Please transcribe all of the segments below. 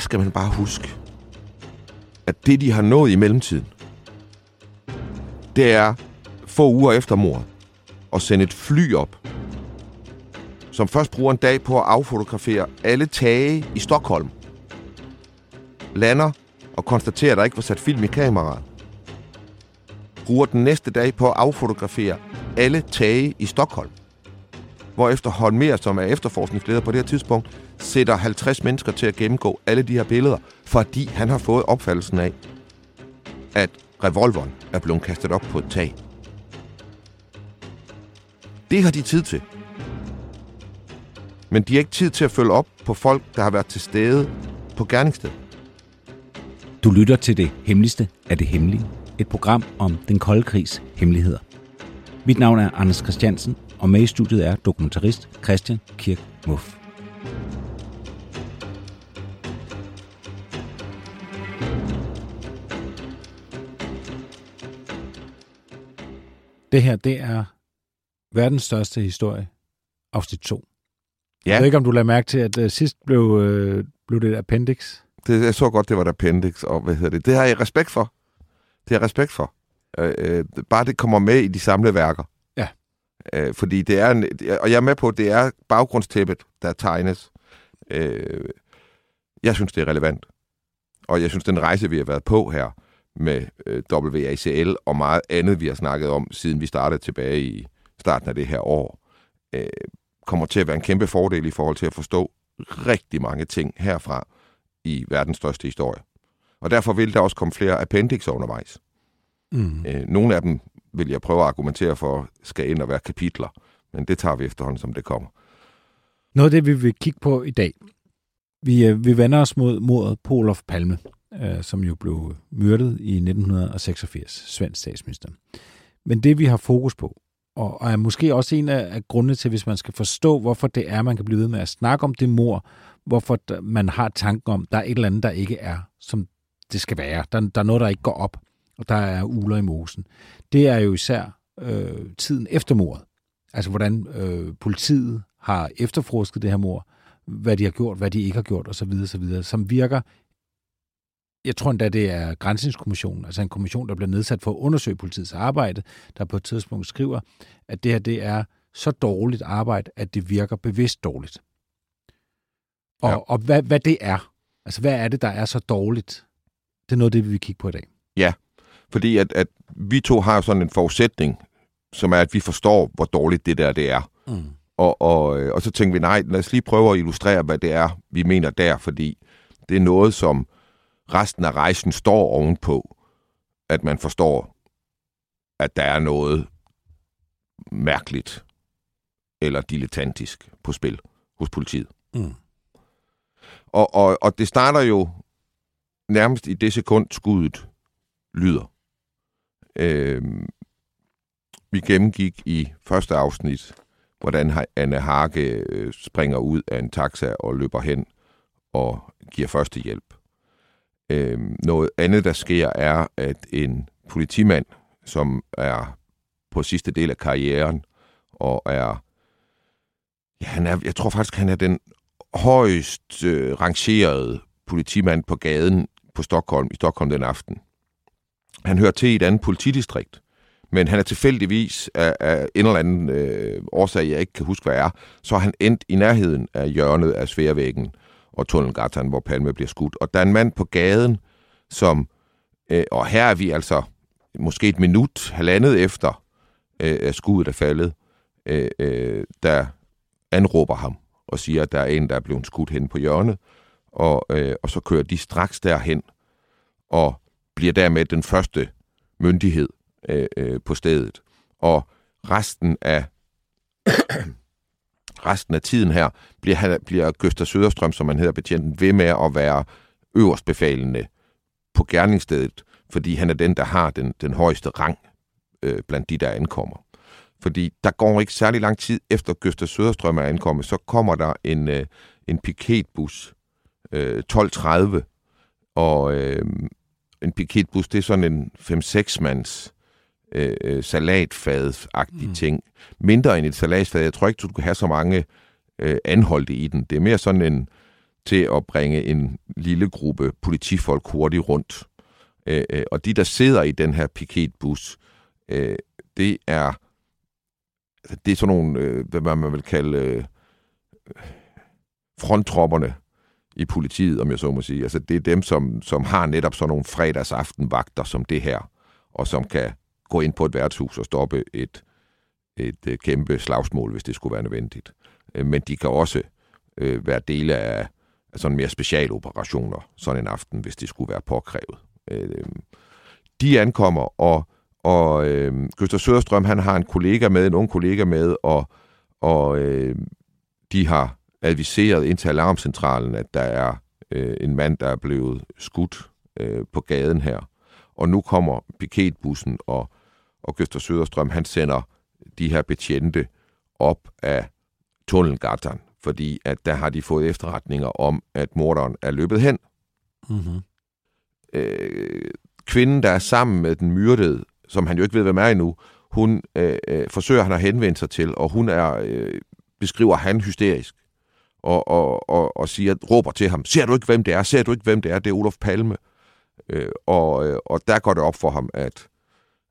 Skal man bare huske, at det, de har nået i mellemtiden, det er få uger efter mordet at sende et fly op, som først bruger en dag på at affotografere alle tage i Stockholm. Lander og konstaterer, at der ikke var sat film i kameraet. Bruger den næste dag på at affotografere alle tage i Stockholm. Hvorefter Holmer, som er efterforskningsleder på det her tidspunkt, sætter 50 mennesker til at gennemgå alle de her billeder, fordi han har fået opfattelsen af, at revolveren er blevet kastet op på et tag. Det har de tid til. Men de har ikke tid til at følge op på folk, der har været til stede på gerningsstedet. Du lytter til det hemmeligste af det hemmelige. Et program om den kolde krigs hemmeligheder. Mit navn er Anders Christiansen, og med i studiet er dokumentarist Christian Kirk Muff. Det her, det er verdens største historie, afsnit 2. Ja. Jeg ved ikke, om du lader mærke til, at uh, sidst blev, uh, blev det et appendix. Det, jeg så godt, det var et appendix, og hvad hedder det? Det har jeg respekt for. Det har jeg respekt for. Øh, øh, bare det kommer med i de samlede værker. Ja. Øh, fordi det er, en, og jeg er med på, at det er baggrundstæppet, der tegnes. Øh, jeg synes, det er relevant. Og jeg synes, den rejse, vi har været på her, med øh, WACL og meget andet, vi har snakket om, siden vi startede tilbage i starten af det her år, øh, kommer til at være en kæmpe fordel i forhold til at forstå rigtig mange ting herfra i verdens største historie. Og derfor vil der også komme flere appendixer undervejs. Mm. Øh, nogle af dem vil jeg prøve at argumentere for, skal ind og være kapitler, men det tager vi efterhånden, som det kommer. Noget af det, vi vil kigge på i dag, vi, øh, vi vender os mod mordet på Olof Palme, øh, som jo blev myrdet i 1986, svensk statsminister. Men det, vi har fokus på, og, og er måske også en af, af grundene til, hvis man skal forstå, hvorfor det er, man kan blive ved med at snakke om det mor, hvorfor man har tanken om, der er et eller andet, der ikke er, som det skal være. Der, der er noget, der ikke går op, og der er uler i mosen. Det er jo især øh, tiden efter mordet. Altså, hvordan øh, politiet har efterforsket det her mor, hvad de har gjort, hvad de ikke har gjort, osv., osv., som virker jeg tror endda, det er Grænsningskommissionen, altså en kommission, der bliver nedsat for at undersøge politiets arbejde, der på et tidspunkt skriver, at det her det er så dårligt arbejde, at det virker bevidst dårligt. Og, Ja. og hvad, hvad det er, altså hvad er det, der er så dårligt, det er noget det, vi vil kigge på i dag. Fordi at, at vi to har jo sådan en forudsætning, som er, at vi forstår, hvor dårligt det der det er. Mm. Og, og, og så tænkte vi, nej, lad os lige prøve at illustrere, hvad det er, vi mener der, fordi det er noget, som resten af rejsen står ovenpå, at man forstår, at der er noget mærkeligt eller dilettantisk på spil hos politiet. Mm. Og, og, og det starter jo nærmest i det sekund, skuddet lyder. Øhm, vi gennemgik i første afsnit, hvordan Anne Hage øh, springer ud af en taxa og løber hen og giver førstehjælp. Øh, noget andet, der sker, er, at en politimand, som er på sidste del af karrieren, og er, ja, han er, jeg tror faktisk, han er den højst øh, rangerede politimand på gaden på Stockholm, i Stockholm den aften. Han hører til i et andet politidistrikt, men han er tilfældigvis af, af en eller anden øh, årsag, jeg ikke kan huske, hvad er, så er han endt i nærheden af hjørnet af Sværvæggen og Tunnelgatan, hvor Palme bliver skudt. Og der er en mand på gaden, som, øh, og her er vi altså måske et minut, halvandet efter, øh, at skuddet er faldet, øh, øh, der anråber ham og siger, at der er en, der er blevet skudt hen på hjørnet, og, øh, og så kører de straks derhen og bliver dermed den første myndighed øh, øh, på stedet. Og resten af resten af tiden her, bliver, han, bliver Gøster Søderstrøm, som man hedder betjenten, ved med at være øverstbefalende på gerningsstedet, fordi han er den, der har den, den højeste rang øh, blandt de, der ankommer. Fordi der går ikke særlig lang tid efter Gøster Søderstrøm er ankommet, så kommer der en, øh, en piketbus øh, 12.30, og øh, en piketbus, det er sådan en 5-6 mands øh, øh, salatfad-agtig mm. ting. Mindre end et salatfad. Jeg tror ikke, du kan have så mange øh, anholdte i den. Det er mere sådan en til at bringe en lille gruppe politifolk hurtigt rundt. Øh, øh, og de, der sidder i den her piketbus, øh, det er det er sådan nogle, øh, hvad man vil kalde øh, fronttropperne i politiet, om jeg så må sige. Altså, det er dem, som, som har netop sådan nogle fredagsaftenvagter som det her, og som kan gå ind på et værtshus og stoppe et, et, øh, kæmpe slagsmål, hvis det skulle være nødvendigt. Øh, men de kan også øh, være dele af, af sådan mere specialoperationer sådan en aften, hvis det skulle være påkrævet. Øh, de ankommer, og, og øh, Gustav Søderstrøm, han har en kollega med, en ung kollega med, og, og øh, de har adviseret ind til alarmcentralen, at der er øh, en mand, der er blevet skudt øh, på gaden her. Og nu kommer piketbussen, og, og Gøster Søderstrøm, han sender de her betjente op af tunnelgatteren, fordi at der har de fået efterretninger om, at morderen er løbet hen. Mm-hmm. Øh, kvinden, der er sammen med den myrdede, som han jo ikke ved, hvem er endnu, hun øh, øh, forsøger han at henvende sig til, og hun er, øh, beskriver han hysterisk og, og, og, og siger, råber til ham, ser du ikke, hvem det er? Ser du ikke, hvem det er? Det er Olof Palme. Øh, og, øh, og der går det op for ham, at,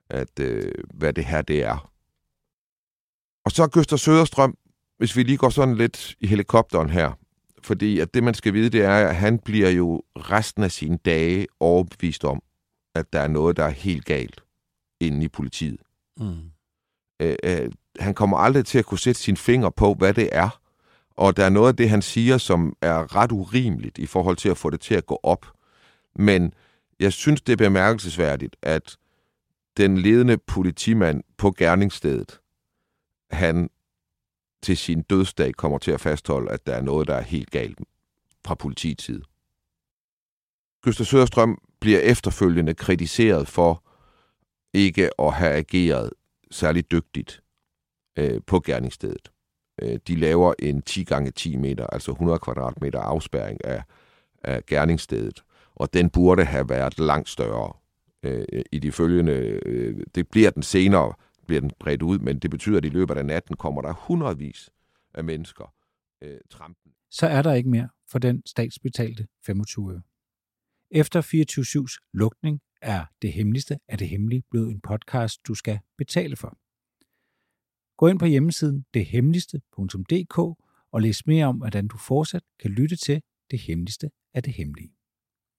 at øh, hvad det her det er. Og så Gøster Søderstrøm, hvis vi lige går sådan lidt i helikopteren her, fordi at det, man skal vide, det er, at han bliver jo resten af sine dage overbevist om, at der er noget, der er helt galt inde i politiet. Mm. Øh, øh, han kommer aldrig til at kunne sætte sine fingre på, hvad det er, og der er noget af det, han siger, som er ret urimeligt i forhold til at få det til at gå op. Men jeg synes, det er bemærkelsesværdigt, at den ledende politimand på gerningsstedet, han til sin dødsdag kommer til at fastholde, at der er noget, der er helt galt fra politiets side. Gustav Søderstrøm bliver efterfølgende kritiseret for ikke at have ageret særlig dygtigt øh, på gerningsstedet. Øh, de laver en 10 gange 10 meter, altså 100 kvadratmeter afspærring af, af gerningsstedet, og den burde have været langt større. Øh, I de følgende, øh, det bliver den senere, bliver den bredt ud, men det betyder, at i løbet af natten kommer der hundredvis af mennesker øh, trampen. Så er der ikke mere for den statsbetalte 25 øre. Efter 24-7's lukning er det hemmeligste af det hemmelige blevet en podcast, du skal betale for. Gå ind på hjemmesiden dethemmeligste.dk og læs mere om, hvordan du fortsat kan lytte til det hemmeligste af det hemmelige.